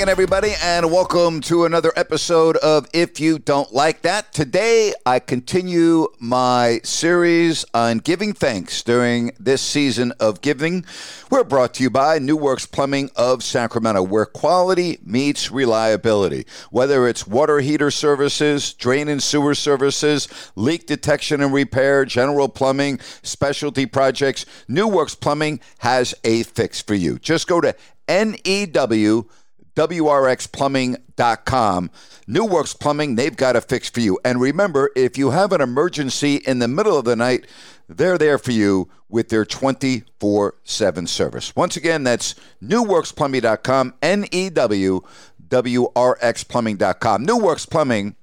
And everybody, and welcome to another episode of If You Don't Like That. Today, I continue my series on giving thanks during this season of giving. We're brought to you by New Works Plumbing of Sacramento, where quality meets reliability. Whether it's water heater services, drain and sewer services, leak detection and repair, general plumbing, specialty projects, New Works Plumbing has a fix for you. Just go to NEW WRXplumbing.com. New Works Plumbing, they've got a fix for you. And remember, if you have an emergency in the middle of the night, they're there for you with their 24 7 service. Once again, that's newworksplumbing.com, N E W W R X plumbing.com. New Works Plumbing,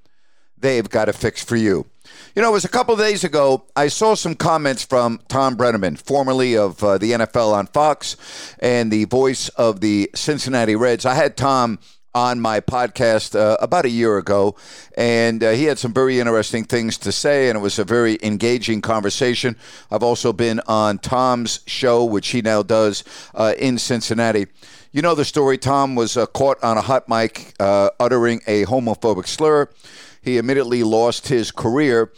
they've got a fix for you. You know, it was a couple of days ago, I saw some comments from Thom Brennaman, formerly of uh, the NFL on Fox and the voice of the Cincinnati Reds. I had Thom on my podcast uh, about a year ago, and uh, he had some very interesting things to say, and it was a very engaging conversation. I've also been on Thom's show, which he now does uh, in Cincinnati. You know the story. Thom was uh, caught on a hot mic uh, uttering a homophobic slur. He immediately lost his career.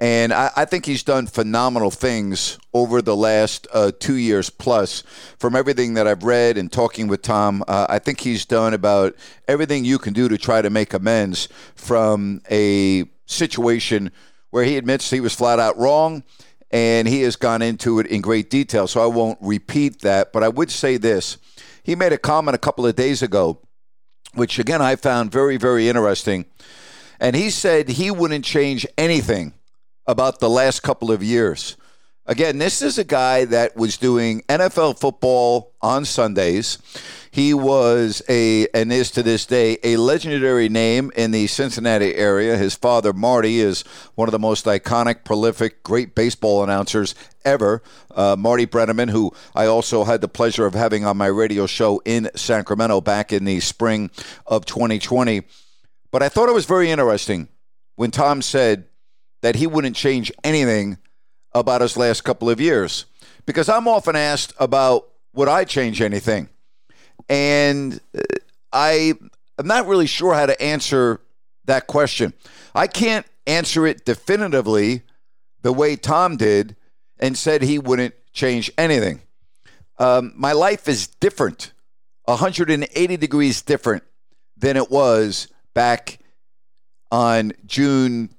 And I, I, think he's done phenomenal things over the last uh, two years plus. From everything that I've read and talking with Thom, uh, I think he's done about everything you can do to try to make amends from a situation where he admits he was flat out wrong. And he has gone into it in great detail. So I won't repeat that. But I would say this he made a comment a couple of days ago, which again I found very, very interesting. And he said he wouldn't change anything about the last couple of years. Again, this is a guy that was doing NFL football on Sundays. He was a, and is to this day, a legendary name in the Cincinnati area. His father, Marty, is one of the most iconic, prolific, great baseball announcers ever. Uh, Marty Brennaman, who I also had the pleasure of having on my radio show in Sacramento back in the spring of 2020. But I thought it was very interesting when Thom said, that he wouldn't change anything about his last couple of years. Because I'm often asked about would I change anything? And uh, I am not really sure how to answer that question. I can't answer it definitively the way Thom did and said he wouldn't change anything. Um, my life is different, 180 degrees different than it was back on June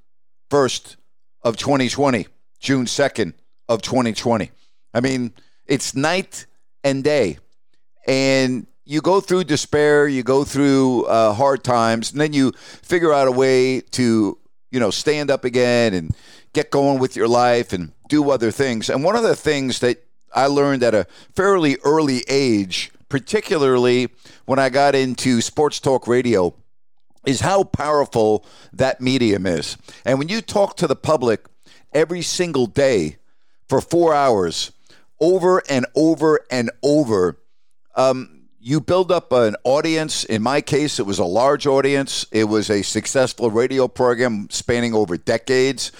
1st of 2020, June 2nd of 2020. I mean, it's night and day. And you go through despair, you go through uh, hard times, and then you figure out a way to, you know, stand up again and get going with your life and do other things. And one of the things that I learned at a fairly early age, particularly when I got into sports talk radio, is how powerful that medium is. And when you talk to the public every single day for four hours, over and over and over, um, you build up an audience. In my case, it was a large audience. It was a successful radio program spanning over decades.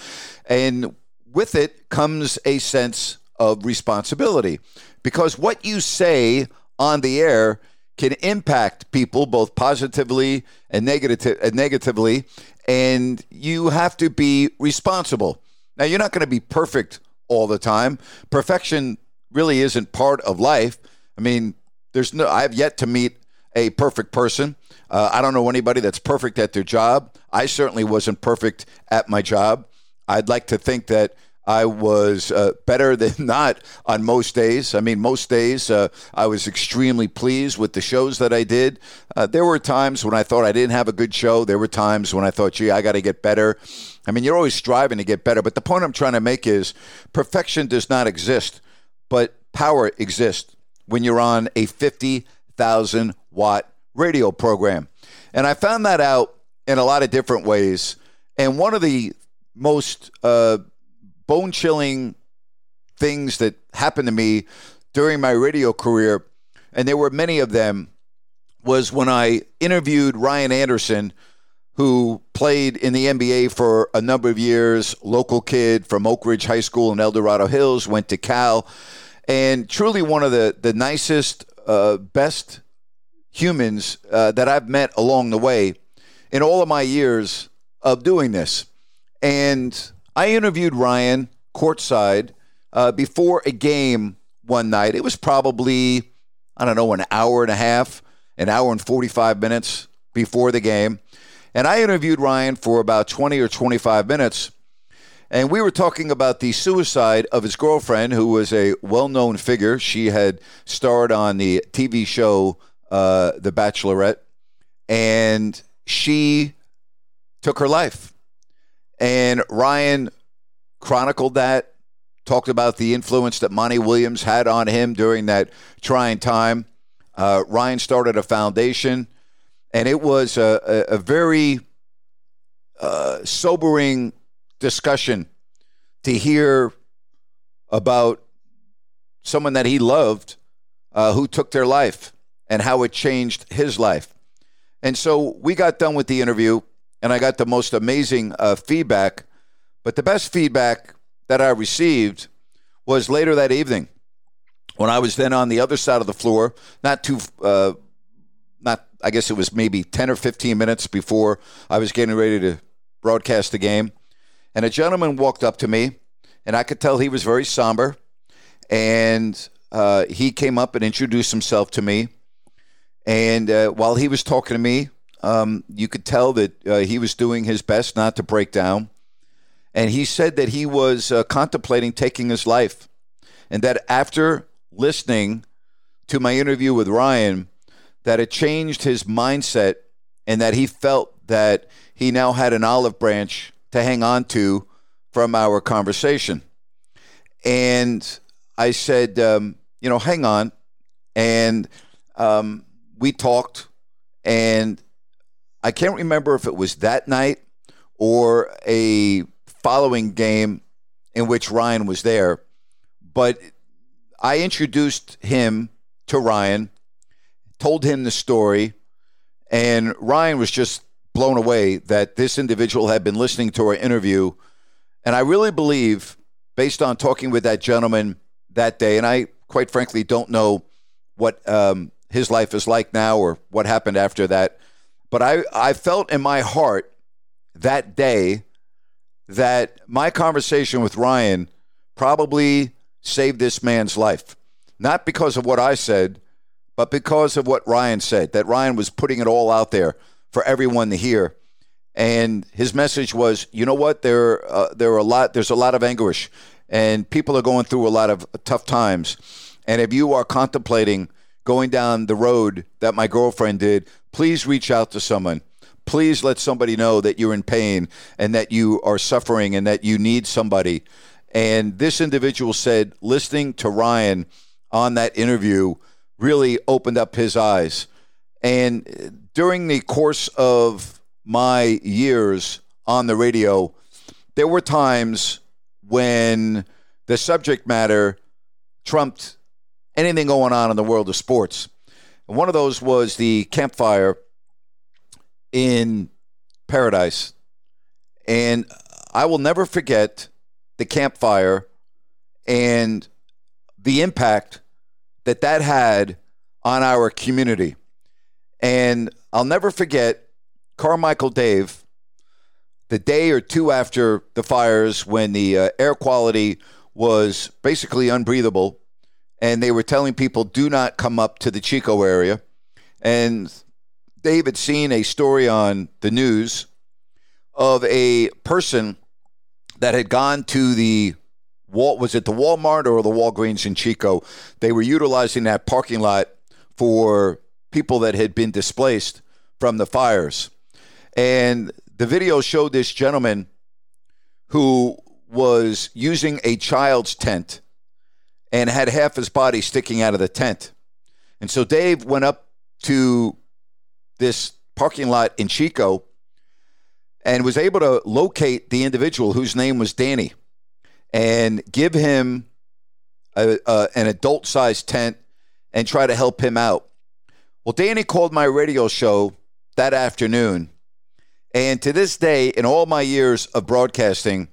And with it comes a sense of responsibility because what you say on the air can impact people both positively and negative, uh, negatively, and you have to be responsible. Now, you're not going to be perfect all the time. Perfection really isn't part of life. I mean, there's no. I have yet to meet a perfect person. Uh, I don't know anybody that's perfect at their job. I certainly wasn't perfect at my job. I'd like to think that I was uh, better than not on most days. I mean, most days uh, I was extremely pleased with the shows that I did. Uh, there were times when I thought I didn't have a good show. There were times when I thought, gee, I got to get better. I mean, you're always striving to get better. But the point I'm trying to make is perfection does not exist, but power exists when you're on a 50,000 watt radio program. And I found that out in a lot of different ways. And one of the most uh, bone chilling things that happened to me during my radio career, and there were many of them, was when I interviewed Ryan Anderson, who played in the NBA for a number of years, local kid from Oak Ridge High School in El Dorado Hills, went to Cal, and truly one of the, the nicest, uh, best humans uh, that I've met along the way in all of my years of doing this. And I interviewed Ryan courtside uh, before a game one night. It was probably, I don't know, an hour and a half, an hour and 45 minutes before the game. And I interviewed Ryan for about 20 or 25 minutes. And we were talking about the suicide of his girlfriend, who was a well known figure. She had starred on the TV show uh, The Bachelorette, and she took her life. And Ryan chronicled that, talked about the influence that Monty Williams had on him during that trying time. Uh, Ryan started a foundation, and it was a, a, a very uh, sobering discussion to hear about someone that he loved uh, who took their life and how it changed his life. And so we got done with the interview, and I got the most amazing uh, feedback. But the best feedback that I received was later that evening when I was then on the other side of the floor, not too, uh, not, I guess it was maybe 10 or 15 minutes before I was getting ready to broadcast the game. And a gentleman walked up to me, and I could tell he was very somber. And uh, he came up and introduced himself to me. And uh, while he was talking to me, um, you could tell that uh, he was doing his best not to break down. And he said that he was uh, contemplating taking his life. And that after listening to my interview with Ryan, that it changed his mindset and that he felt that he now had an olive branch to hang on to from our conversation. And I said, um, you know, hang on. And um, we talked, and I can't remember if it was that night or a following game in which Ryan was there, but I introduced him to Ryan, told him the story, and Ryan was just blown away that this individual had been listening to our interview. And I really believe, based on talking with that gentleman that day, and I quite frankly don't know what um, his life is like now or what happened after that. But I, I felt in my heart that day that my conversation with Ryan probably saved this man's life. Not because of what I said, but because of what Ryan said, that Ryan was putting it all out there for everyone to hear. And his message was, you know what? There, uh, there are a lot. There's a lot of anguish, and people are going through a lot of tough times. And if you are contemplating going down the road that my girlfriend did, please reach out to someone. Please let somebody know that you're in pain and that you are suffering and that you need somebody. And this individual said, listening to Ryan on that interview really opened up his eyes. And during the course of my years on the radio, there were times when the subject matter trumped anything going on in the world of sports. And one of those was the Camp Fire in Paradise. And I will never forget the Camp Fire and the impact that that had on our community. And I'll never forget Carmichael Dave, the day or two after the fires, when the uh, air quality was basically unbreathable, and they were telling people, do not come up to the Chico area. And Dave had seen a story on the news of a person that had gone to the Wal was it the Walmart or the Walgreens in Chico? They were utilizing that parking lot for people that had been displaced from the fires. And the video showed this gentleman who was using a child's tent and had half his body sticking out of the tent. And so Dave went up to this parking lot in Chico and was able to locate the individual whose name was Danny and give him a, a, an adult sized tent and try to help him out. Well, Danny called my radio show that afternoon. And to this day, in all my years of broadcasting,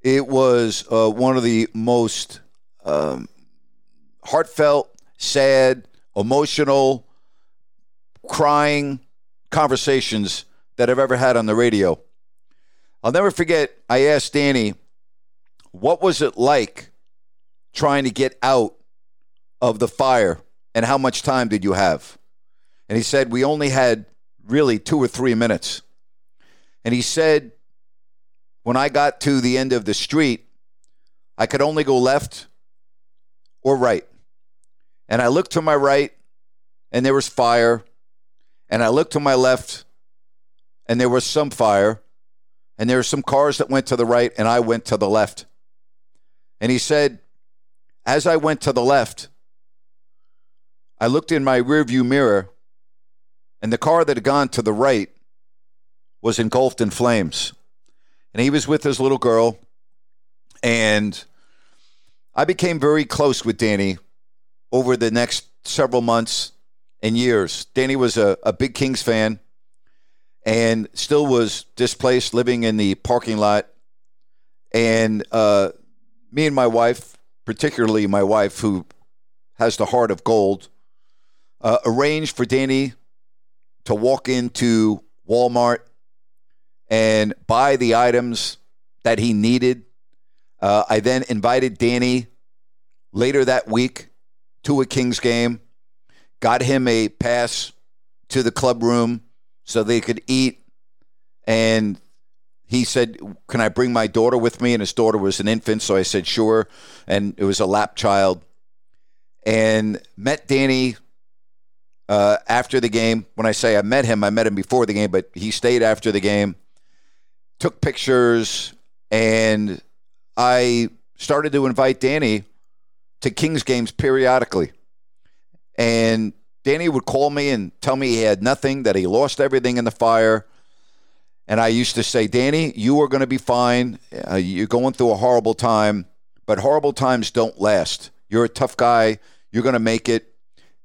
it was uh, one of the most um, heartfelt, sad, emotional, crying conversations that I've ever had on the radio. I'll never forget, I asked Danny, what was it like trying to get out of the fire and how much time did you have? And he said, we only had really two or three minutes. And he said, when I got to the end of the street, I could only go left or right. And I looked to my right and there was fire. And I looked to my left and there was some fire, and there were some cars that went to the right, and I went to the left. And he said, as I went to the left, I looked in my rearview mirror, and the car that had gone to the right was engulfed in flames. And he was with his little girl, and I became very close with Danny over the next several months and years. Danny was a, a big Kings fan and still was displaced living in the parking lot. And uh, me and my wife, particularly my wife, who has the heart of gold, uh, arranged for Danny to walk into Walmart and buy the items that he needed. Uh, I then invited Danny later that week to a Kings game, got him a pass to the club room so they could eat. And he said, Can I bring my daughter with me? And his daughter was an infant. So I said, Sure. And it was a lap child. And met Danny uh, after the game. When I say I met him, I met him before the game, but he stayed after the game, took pictures, and I started to invite Danny to Kings games periodically. And Danny would call me and tell me he had nothing, that he lost everything in the fire. And I used to say, Danny, you are going to be fine. Uh, you're going through a horrible time, but horrible times don't last. You're a tough guy. You're going to make it,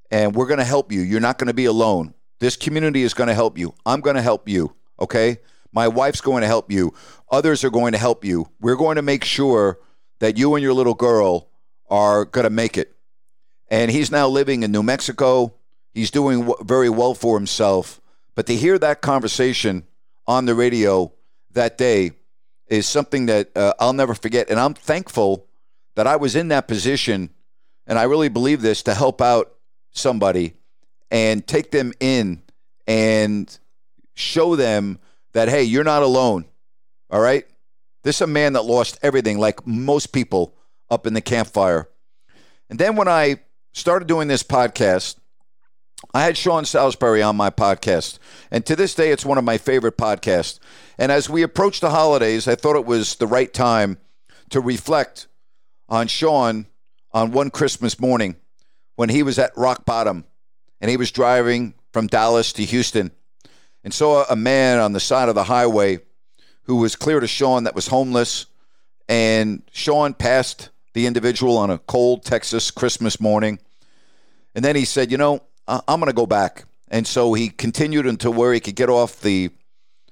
and we're going to help you. You're not going to be alone. This community is going to help you. I'm going to help you. Okay? My wife's going to help you. Others are going to help you. We're going to make sure that you and your little girl are going to make it. And he's now living in New Mexico. He's doing very well for himself. But to hear that conversation on the radio that day is something that uh, I'll never forget. And I'm thankful that I was in that position, and I really believe this, to help out somebody and take them in and show them that, hey, you're not alone. All right? This is a man that lost everything, like most people up in the Camp Fire. And then when I started doing this podcast, I had Sean Salisbury on my podcast, and to this day, it's one of my favorite podcasts. And as we approach the holidays, I thought it was the right time to reflect on Sean on one Christmas morning when he was at rock bottom and he was driving from Dallas to Houston and saw a man on the side of the highway who was clear to Sean that was homeless. And Sean passed the individual on a cold Texas Christmas morning. And then he said, You know, I'm going to go back. And so he continued until where he could get off the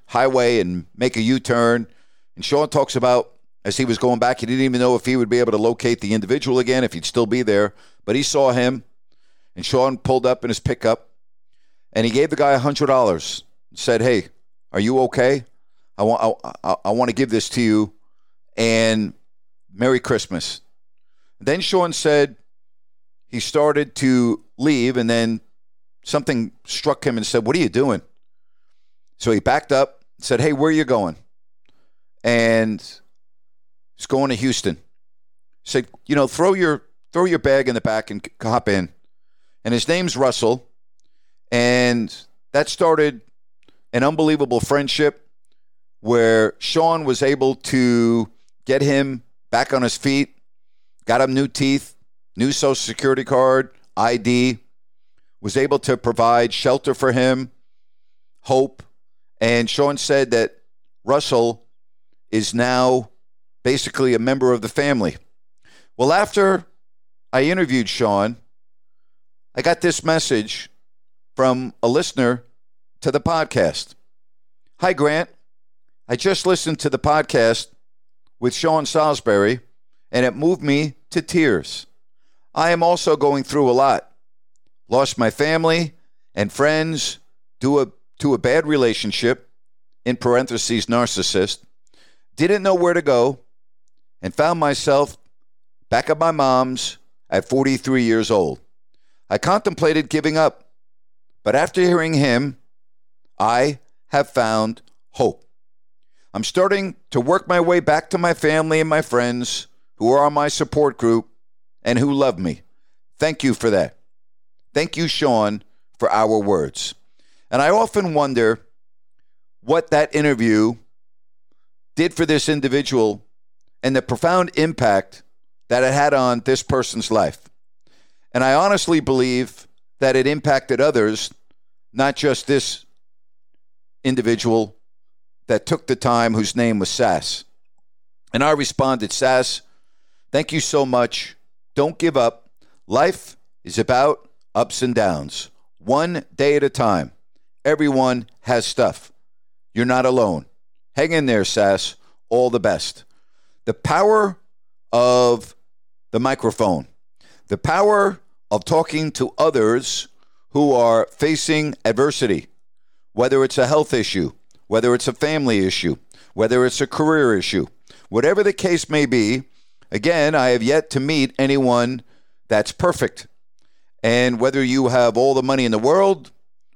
highway and make a U turn. And Sean talks about as he was going back. He didn't even know if he would be able to locate the individual again, if he'd still be there. But he saw him, and Sean pulled up in his pickup, and he gave the guy $100. Said, Hey, are you okay? I want, I, I, want to give this to you, and Merry Christmas. Then Sean said he started to leave, and then something struck him and said, What are you doing? So he backed up, said, Hey, where are you going? And he's going to Houston. Said, you know, throw your throw your bag in the back and hop in. And his name's Russell. And that started an unbelievable friendship where Sean was able to get him back on his feet, got him new teeth, new social security card, ID, was able to provide shelter for him, hope. And Sean said that Russell is now basically a member of the family. Well, after I interviewed Sean, I got this message from a listener to the podcast. Hi, Grant. I just listened to the podcast with Sean Salisbury, and it moved me to tears. I am also going through a lot. Lost my family and friends to a, to a bad relationship, in parentheses, narcissist. Didn't know where to go, and found myself back at my mom's at 43 years old. I contemplated giving up, but after hearing him, I have found hope. I'm starting to work my way back to my family and my friends who are on my support group and who love me. Thank you for that. Thank you, Sean, for our words. And I often wonder what that interview did for this individual and the profound impact that it had on this person's life. And I honestly believe that it impacted others, not just this individual that took the time whose name was Sass. And I responded, Sass, thank you so much. Don't give up. Life is about ups and downs, one day at a time. Everyone has stuff. You're not alone. Hang in there, Sass. All the best. The power of the microphone, the power of talking to others who are facing adversity, whether it's a health issue, whether it's a family issue, whether it's a career issue, whatever the case may be. Again, I have yet to meet anyone that's perfect. And whether you have all the money in the world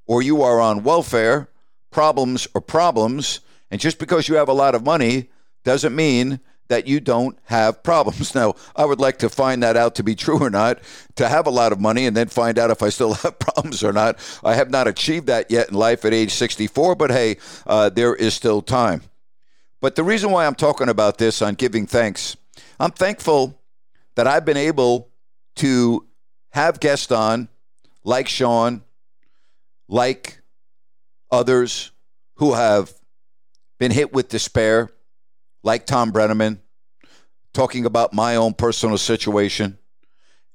or you are on welfare, problems are problems. And just because you have a lot of money doesn't mean that you don't have problems. Now, I would like to find that out to be true or not, to have a lot of money and then find out if I still have problems or not. I have not achieved that yet in life at age 64, but hey, uh, there is still time. But the reason why I'm talking about this on giving thanks, I'm thankful that I've been able to have guests on like Sean, like others who have been hit with despair like Thom Brennaman, talking about my own personal situation.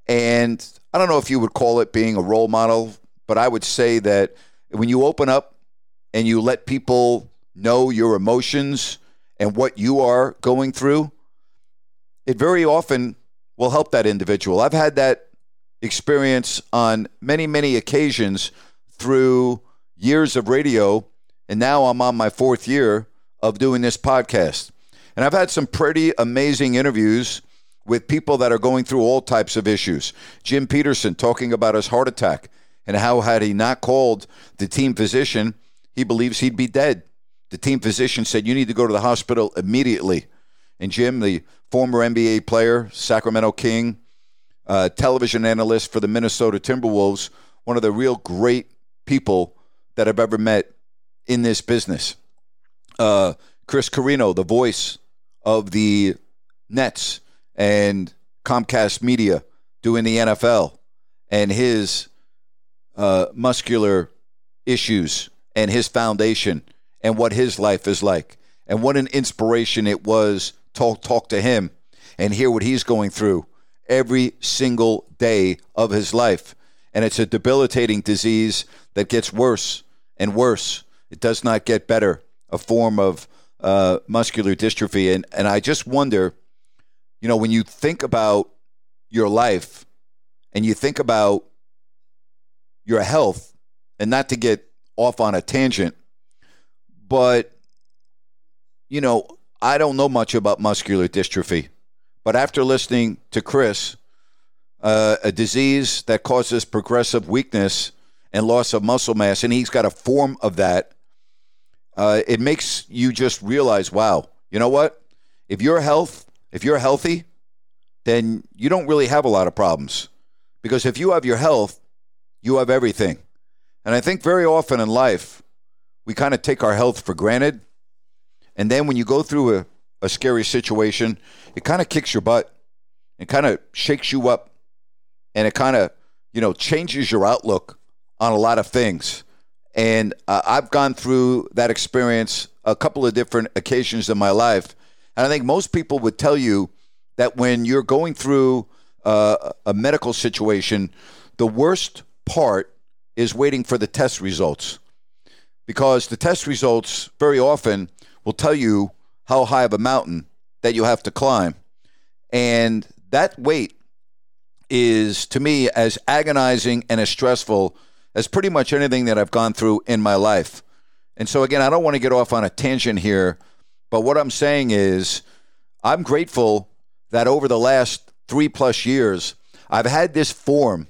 And I don't know if you would call it being a role model, but I would say that when you open up and you let people know your emotions and what you are going through, it very often will help that individual. I've had that experience on many, many occasions through years of radio, and now I'm on my fourth year of doing this podcast. And I've had some pretty amazing interviews with people that are going through all types of issues. Jim Peterson talking about his heart attack and how, had he not called the team physician, he believes he'd be dead. The team physician said, You need to go to the hospital immediately. And Jim, the former NBA player, Sacramento King, uh, television analyst for the Minnesota Timberwolves, one of the real great people that I've ever met in this business. Uh, Chris Carrino, the voice of the Nets and Comcast Media doing the NFL and his uh, muscular issues and his foundation and what his life is like. And what an inspiration it was to talk to him and hear what he's going through every single day of his life. And it's a debilitating disease that gets worse and worse. It does not get better. A form of uh, muscular dystrophy, and and I just wonder, you know, when you think about your life and you think about your health, and not to get off on a tangent, but you know, I don't know much about muscular dystrophy, but after listening to Chris, uh, a disease that causes progressive weakness and loss of muscle mass, and he's got a form of that. Uh, it makes you just realize, wow, you know what? If you're health, if you're healthy, then you don't really have a lot of problems, because if you have your health, you have everything. And I think very often in life, we kind of take our health for granted, and then when you go through a, a scary situation, it kind of kicks your butt, it kind of shakes you up, and it kind of you know changes your outlook on a lot of things. And uh, I've gone through that experience a couple of different occasions in my life. And I think most people would tell you that when you're going through uh, a medical situation, the worst part is waiting for the test results. Because the test results very often will tell you how high of a mountain that you have to climb. And that wait is, to me, as agonizing and as stressful as pretty much anything that I've gone through in my life. And so, again, I don't want to get off on a tangent here, but what I'm saying is I'm grateful that over the last three plus years, I've had this form,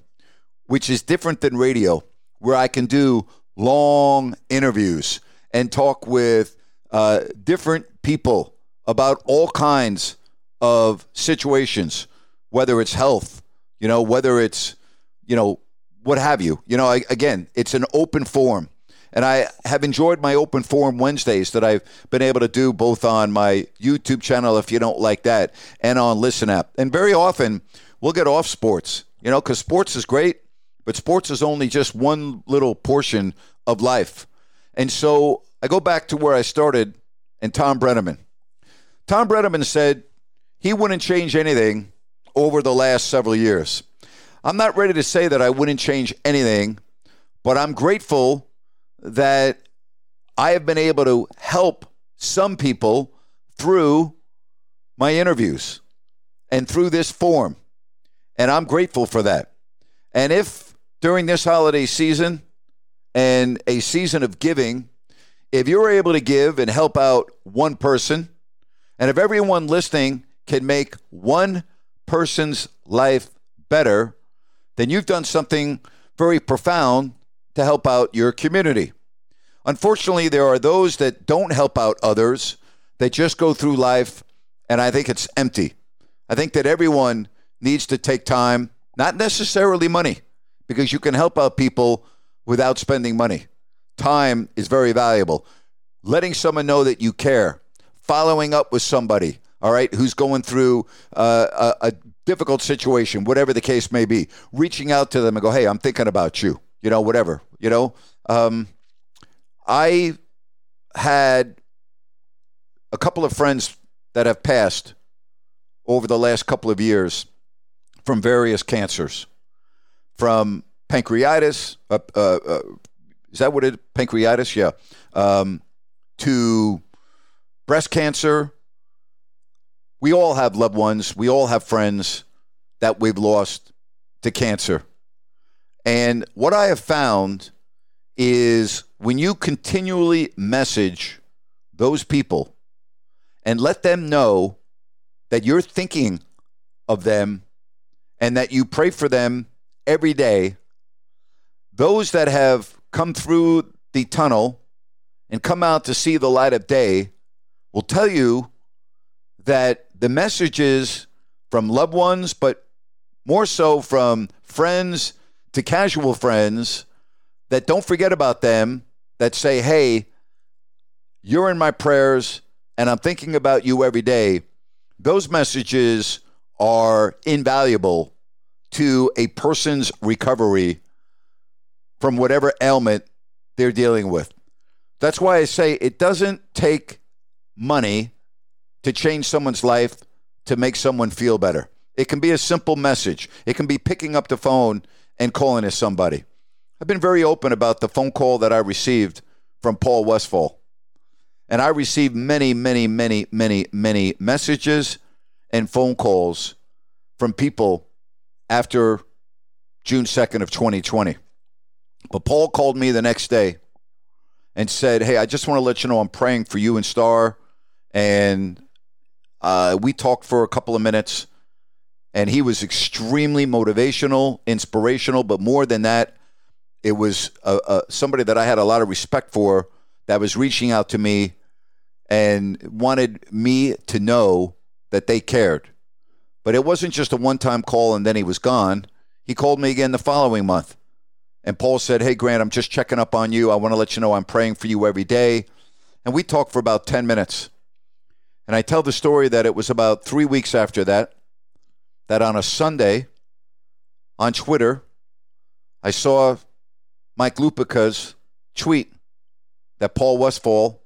which is different than radio, where I can do long interviews and talk with uh, different people about all kinds of situations, whether it's health, you know, whether it's, you know, what have you. You know, I, again, it's an open forum. And I have enjoyed my open forum Wednesdays that I've been able to do both on my YouTube channel, if you don't like that, and on Listen App. And very often we'll get off sports, you know, because sports is great, but sports is only just one little portion of life. And so I go back to where I started and Thom Brennaman. Thom Brennaman said he wouldn't change anything over the last several years. I'm not ready to say that I wouldn't change anything, but I'm grateful that I have been able to help some people through my interviews and through this forum. And I'm grateful for that. And if during this holiday season and a season of giving, if you're able to give and help out one person, and if everyone listening can make one person's life better, then you've done something very profound to help out your community. Unfortunately, there are those that don't help out others, they just go through life, and I think it's empty. I think that everyone needs to take time, not necessarily money, because you can help out people without spending money. Time is very valuable. Letting someone know that you care, following up with somebody, all right, who's going through uh, a, a difficult situation, whatever the case may be, reaching out to them and go, hey, I'm thinking about you, you know, whatever, you know. Um, I had a couple of friends that have passed over the last couple of years from various cancers, from pancreatitis, uh, uh, uh, is that what it? Pancreatitis, yeah, um, to breast cancer, we all have loved ones, we all have friends that we've lost to cancer. And what I have found is when you continually message those people and let them know that you're thinking of them and that you pray for them every day, those that have come through the tunnel and come out to see the light of day will tell you that the messages from loved ones, but more so from friends to casual friends that don't forget about them, that say, hey, you're in my prayers and I'm thinking about you every day. Those messages are invaluable to a person's recovery from whatever ailment they're dealing with. That's why I say it doesn't take money to change someone's life to make someone feel better. It can be a simple message. It can be picking up the phone and calling to somebody. I've been very open about the phone call that I received from Paul Westphal. And I received many, many, many, many, many messages and phone calls from people after June 2nd of 2020. But Paul called me the next day and said, Hey, I just want to let you know I'm praying for you and Star. And uh, we talked for a couple of minutes. And he was extremely motivational, inspirational, but more than that, it was uh, uh, somebody that I had a lot of respect for that was reaching out to me and wanted me to know that they cared. But it wasn't just a one time call and then he was gone. He called me again the following month. And Paul said, Hey, Grant, I'm just checking up on you. I want to let you know I'm praying for you every day. And we talked for about 10 minutes. And I tell the story that it was about three weeks after that, that on a Sunday on Twitter, I saw Mike Lupica's tweet that Paul Westphal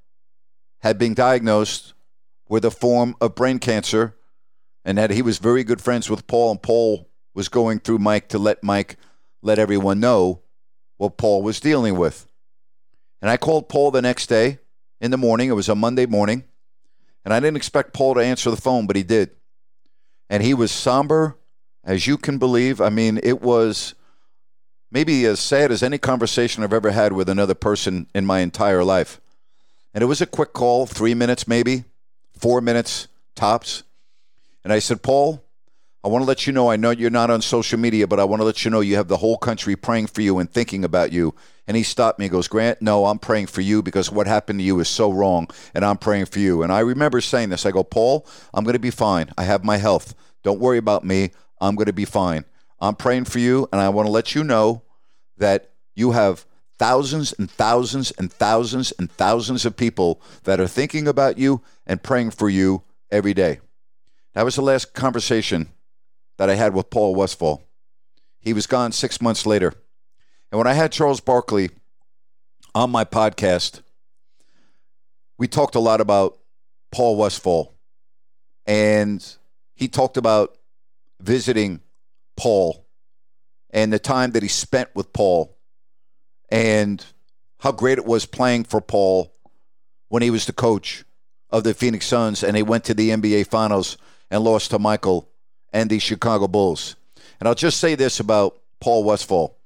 had been diagnosed with a form of brain cancer and that he was very good friends with Paul, and Paul was going through Mike to let Mike let everyone know what Paul was dealing with. And I called Paul the next day in the morning. It was a Monday morning. And I didn't expect Paul to answer the phone, but he did. And he was somber as you can believe. I mean, it was maybe as sad as any conversation I've ever had with another person in my entire life. And it was a quick call, three minutes maybe, four minutes tops. And I said, Paul, I want to let you know, I know you're not on social media, but I want to let you know you have the whole country praying for you and thinking about you. And he stopped me and goes, Grant, no, I'm praying for you because what happened to you is so wrong, and I'm praying for you. And I remember saying this. I go, Paul, I'm going to be fine. I have my health. Don't worry about me. I'm going to be fine. I'm praying for you, and I want to let you know that you have thousands and thousands and thousands and thousands of people that are thinking about you and praying for you every day. That was the last conversation that I had with Paul Westphal. He was gone six months later. And when I had Charles Barkley on my podcast, we talked a lot about Paul Westphal. And he talked about visiting Paul and the time that he spent with Paul and how great it was playing for Paul when he was the coach of the Phoenix Suns and they went to the NBA Finals and lost to Michael and the Chicago Bulls. And I'll just say this about Paul Westphal.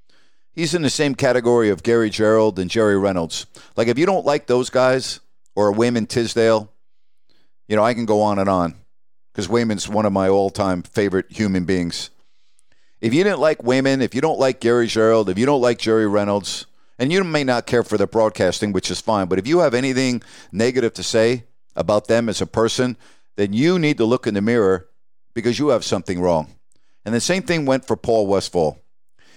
He's in the same category of Gary Gerould and Jerry Reynolds. Like, if you don't like those guys or Wayman Tisdale, you know, I can go on and on because Wayman's one of my all time favorite human beings. If you didn't like Wayman, if you don't like Gary Gerould, if you don't like Jerry Reynolds, and you may not care for the broadcasting, which is fine, but if you have anything negative to say about them as a person, then you need to look in the mirror because you have something wrong. And the same thing went for Paul Westphal.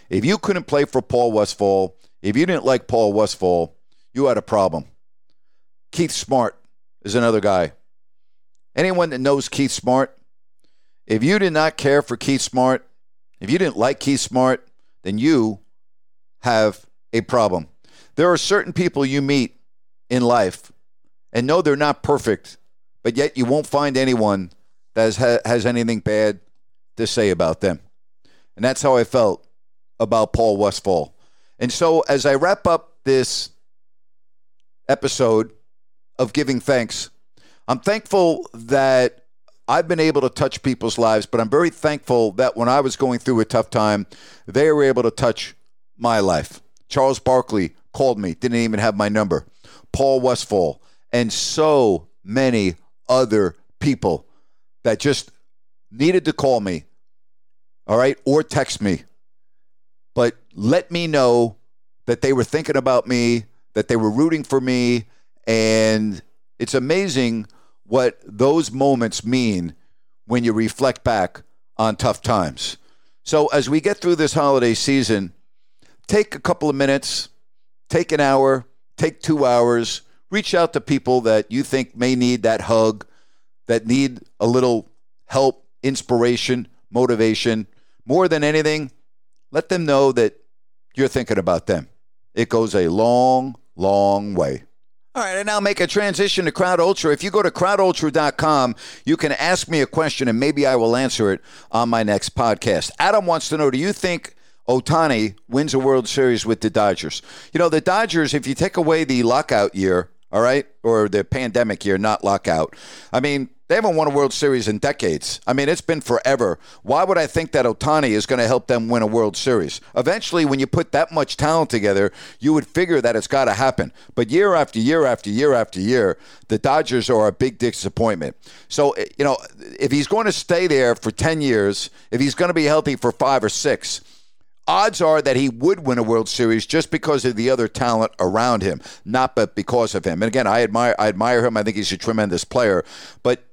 If you couldn't play for Paul Westphal, if you didn't like Paul Westphal, you had a problem. Keith Smart is another guy. Anyone that knows Keith Smart, if you did not care for Keith Smart, if you didn't like Keith Smart, then you have a problem. There are certain people you meet in life and know they're not perfect, but yet you won't find anyone that has, has anything bad to say about them. And that's how I felt about Paul Westphal. And so as I wrap up this episode of giving thanks, I'm thankful that I've been able to touch people's lives, but I'm very thankful that when I was going through a tough time, they were able to touch my life. Charles Barkley called me, didn't even have my number. Paul Westphal, and so many other people that just needed to call me, all right, or text me, but let me know that they were thinking about me, that they were rooting for me, and it's amazing what those moments mean when you reflect back on tough times. So, as we get through this holiday season, take a couple of minutes, take an hour, take two hours, reach out to people that you think may need that hug, that need a little help, inspiration, motivation. More than anything, let them know that you're thinking about them. It goes a long, long way. All right, and now make a transition to Crowd Ultra. If you go to crowdultra.com, you can ask me a question and maybe I will answer it on my next podcast. Adam wants to know Do you think Ohtani wins a World Series with the Dodgers? You know, the Dodgers, if you take away the lockout year all right, or the pandemic year, not lockout. I mean, they haven't won a World Series in decades. I mean, it's been forever. Why would I think that Ohtani is going to help them win a World Series? Eventually, when you put that much talent together, you would figure that it's got to happen. But year after year after year after year, the Dodgers are a big disappointment. So, eh, you know, if he's going to stay there for 10 years, if he's going to be healthy for five or six, odds are that he would win a World Series just because of the other talent around him, not but because of him. And again, I admire I admire him. I think he's a tremendous player, but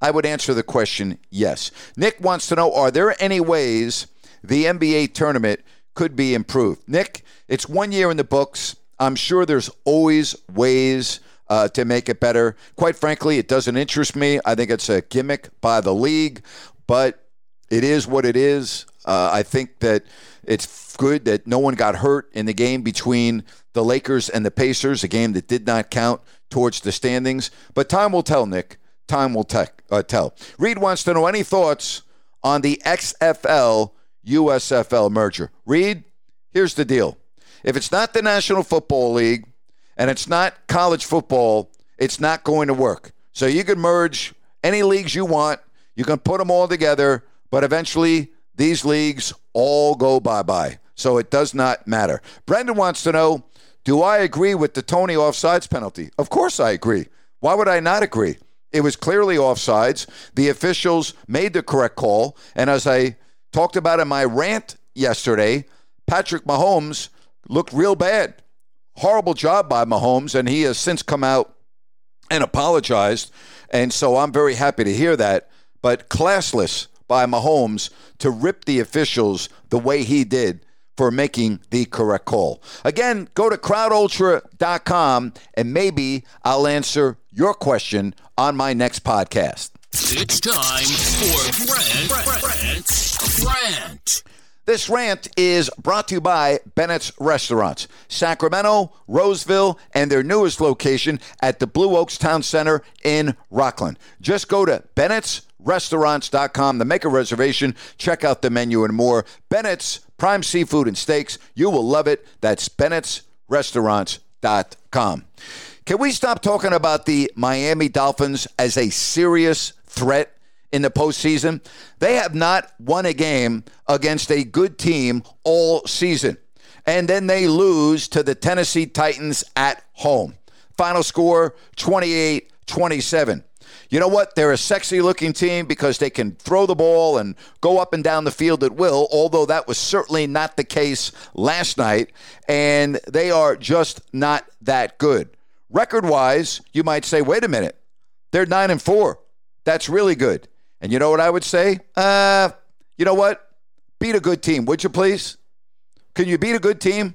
I would answer the question yes. Nick wants to know Are there any ways the NBA tournament could be improved? Nick, it's one year in the books. I'm sure there's always ways uh, to make it better. Quite frankly, it doesn't interest me. I think it's a gimmick by the league, but it is what it is. Uh, I think that it's good that no one got hurt in the game between the Lakers and the Pacers, a game that did not count towards the standings. But time will tell, Nick. Time will te- uh, tell. Reed wants to know any thoughts on the XFL USFL merger. Reed, here's the deal. If it's not the National Football League and it's not college football, it's not going to work. So you can merge any leagues you want, you can put them all together, but eventually these leagues all go bye bye. So it does not matter. Brendan wants to know Do I agree with the Toney offsides penalty? Of course I agree. Why would I not agree? It was clearly offsides. The officials made the correct call. And as I talked about in my rant yesterday, Patrick Mahomes looked real bad. Horrible job by Mahomes, and he has since come out and apologized. And so I'm very happy to hear that. But classless by Mahomes to rip the officials the way he did for making the correct call. Again, go to crowdultra.com and maybe I'll answer your question on my next podcast. It's time for Grant, Grant, Grant. This rant is brought to you by Bennett's Restaurants, Sacramento, Roseville, and their newest location at the Blue Oaks Town Center in Rocklin. Just go to Bennett'sRestaurants.com to make a reservation, check out the menu and more. Bennett's Prime Seafood and Steaks. You will love it. That's Bennett'sRestaurants.com. Can we stop talking about the Miami Dolphins as a serious threat in the postseason? They have not won a game against a good team all season. And then they lose to the Tennessee Titans at home. Final score 28 27. You know what? They're a sexy looking team because they can throw the ball and go up and down the field at will, although that was certainly not the case last night. And they are just not that good. Record wise, you might say, wait a minute, they're 9 and 4. That's really good. And you know what I would say? Uh, you know what? Beat a good team, would you please? Can you beat a good team?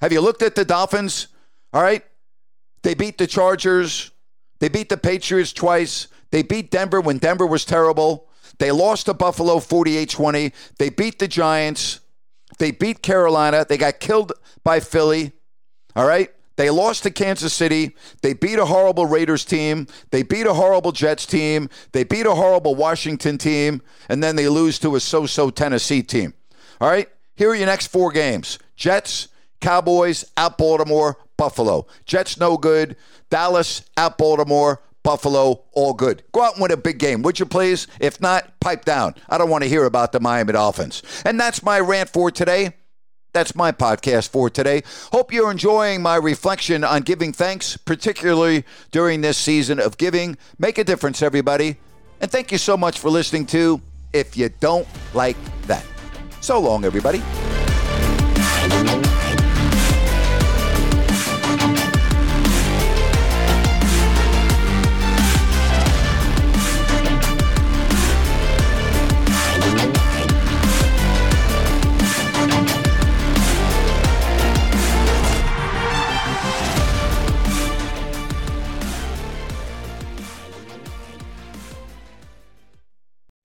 Have you looked at the Dolphins? All right. They beat the Chargers. They beat the Patriots twice. They beat Denver when Denver was terrible. They lost to Buffalo 48 20. They beat the Giants. They beat Carolina. They got killed by Philly. All right. They lost to Kansas City. They beat a horrible Raiders team. They beat a horrible Jets team. They beat a horrible Washington team. And then they lose to a so so Tennessee team. All right. Here are your next four games Jets, Cowboys, at Baltimore, Buffalo. Jets, no good. Dallas, at Baltimore, Buffalo, all good. Go out and win a big game, would you please? If not, pipe down. I don't want to hear about the Miami Dolphins. And that's my rant for today. That's my podcast for today. Hope you're enjoying my reflection on giving thanks, particularly during this season of giving. Make a difference, everybody. And thank you so much for listening to If You Don't Like That. So long, everybody.